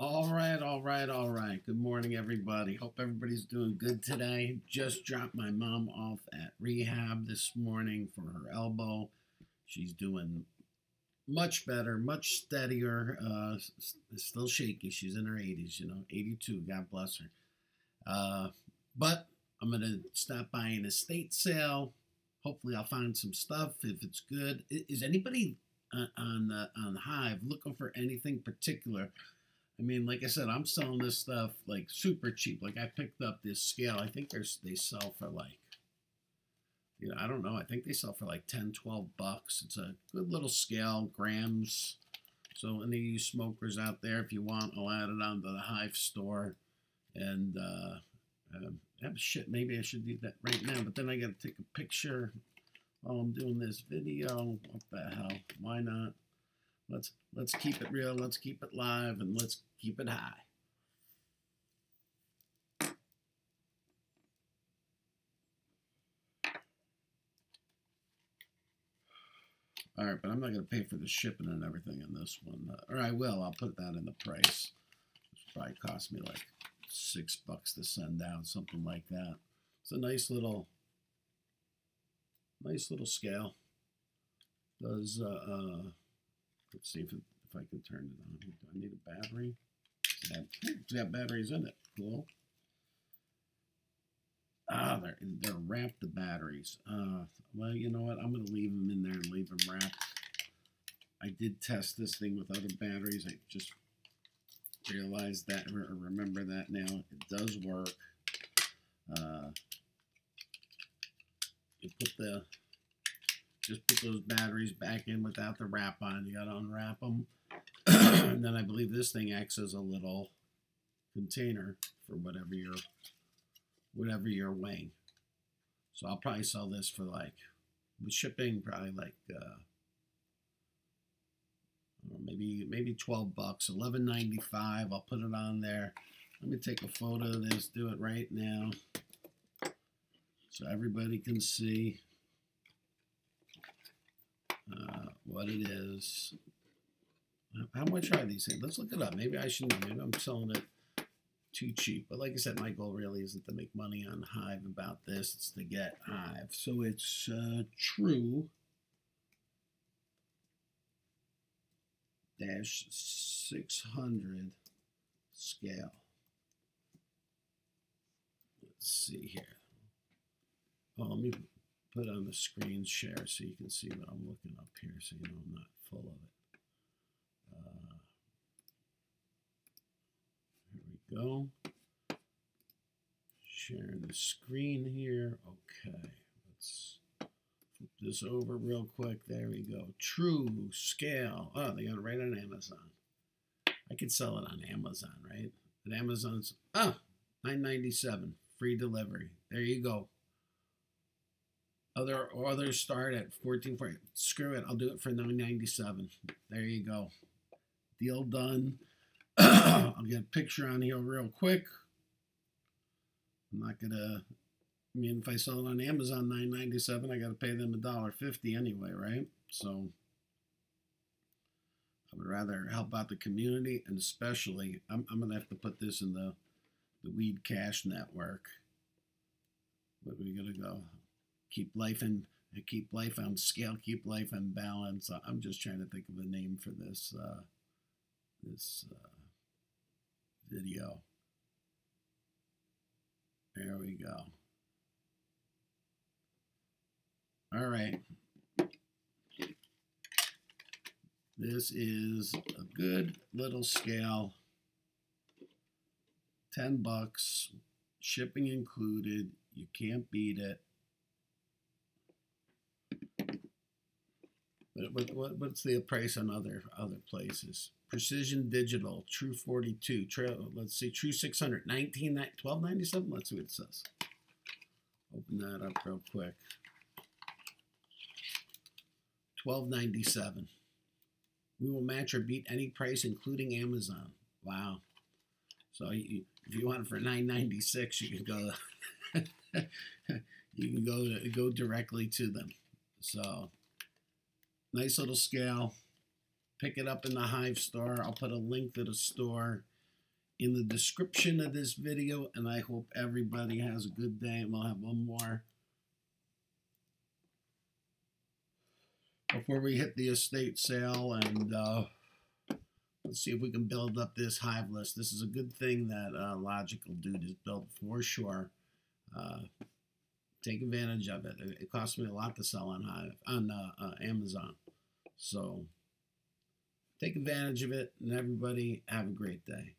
All right, all right, all right. Good morning, everybody. Hope everybody's doing good today. Just dropped my mom off at rehab this morning for her elbow. She's doing much better, much steadier. Uh, still shaky. She's in her 80s, you know, 82. God bless her. Uh, but I'm gonna stop by an estate sale. Hopefully, I'll find some stuff if it's good. Is anybody uh, on the on the Hive looking for anything particular? I mean, like I said, I'm selling this stuff like super cheap. Like I picked up this scale. I think there's they sell for like, you know, I don't know. I think they sell for like 10, 12 bucks. It's a good little scale, grams. So any of you smokers out there, if you want, I'll add it onto the Hive store. And uh, um, shit, maybe I should do that right now. But then I got to take a picture while I'm doing this video. What the hell? Why not? Let's let's keep it real. Let's keep it live, and let's keep it high. All right, but I'm not going to pay for the shipping and everything in this one. Uh, or I will. I'll put that in the price. It probably cost me like six bucks to send out, something like that. It's a nice little, nice little scale. Does uh, uh let's see if it, if I can turn it on. Do I need a battery? It's got, batteries in it. Cool. Ah, they're they're wrapped the batteries. Uh, well, you know what? I'm gonna leave them in there and leave them wrapped. I did test this thing with other batteries. I just realized that or remember that now. It does work. Uh, you put the just put those batteries back in without the wrap on. You gotta unwrap them, and then I believe this thing acts as a little container for whatever you're whatever you're weighing. So I'll probably sell this for like with shipping probably like uh, maybe maybe twelve bucks, eleven ninety five. I'll put it on there. Let me take a photo of this. Do it right now, so everybody can see uh, what it is. How much are these things? Let's look it up. Maybe I should know. Maybe I'm selling it too cheap. But like I said, my goal really isn't to make money on Hive about this. It's to get Hive. So it's uh, true dash 600 scale. Let's see here. Oh, let me put on the screen share so you can see what I'm looking up here so you know I'm not full of it. Uh, here we go. Sharing the screen here. Okay, let's flip this over real quick. There we go. True scale. Oh, they got it right on Amazon. I could sell it on Amazon, right? But Amazon's oh, 997 free delivery. There you go. Other others start at 1440. Screw it, I'll do it for 997. There you go. Deal done. I'll get a picture on here real quick. I'm not gonna. I mean, if I sell it on Amazon, nine ninety seven, I got to pay them a dollar fifty anyway, right? So I would rather help out the community, and especially, I'm, I'm gonna have to put this in the the WeedCash Network. But we gotta go keep life in keep life on scale, keep life in balance. I'm just trying to think of a name for this uh, this uh, video. There we go. All right. This is a good little scale. 10 bucks, shipping included. You can't beat it. What, what, what's the price on other other places? Precision Digital, True 42, Trail, let's see, True 600, 19, 1297. Let's see what it says. Open that up real quick. 1297. We will match or beat any price, including Amazon. Wow. So you, if you want it for 996, you can go. you can go go directly to them. So nice little scale. Pick it up in the Hive store. I'll put a link to the store. in the description of this video, and I hope everybody has a good day. And we'll have one more before we hit the estate sale, and uh, let's see if we can build up this HiveList. This is a good thing that uh, Logical Dude has built for sure. Uh, take advantage of it. It, it cost me a lot to sell on Hive on uh, uh, Amazon, so take advantage of it. And everybody have a great day.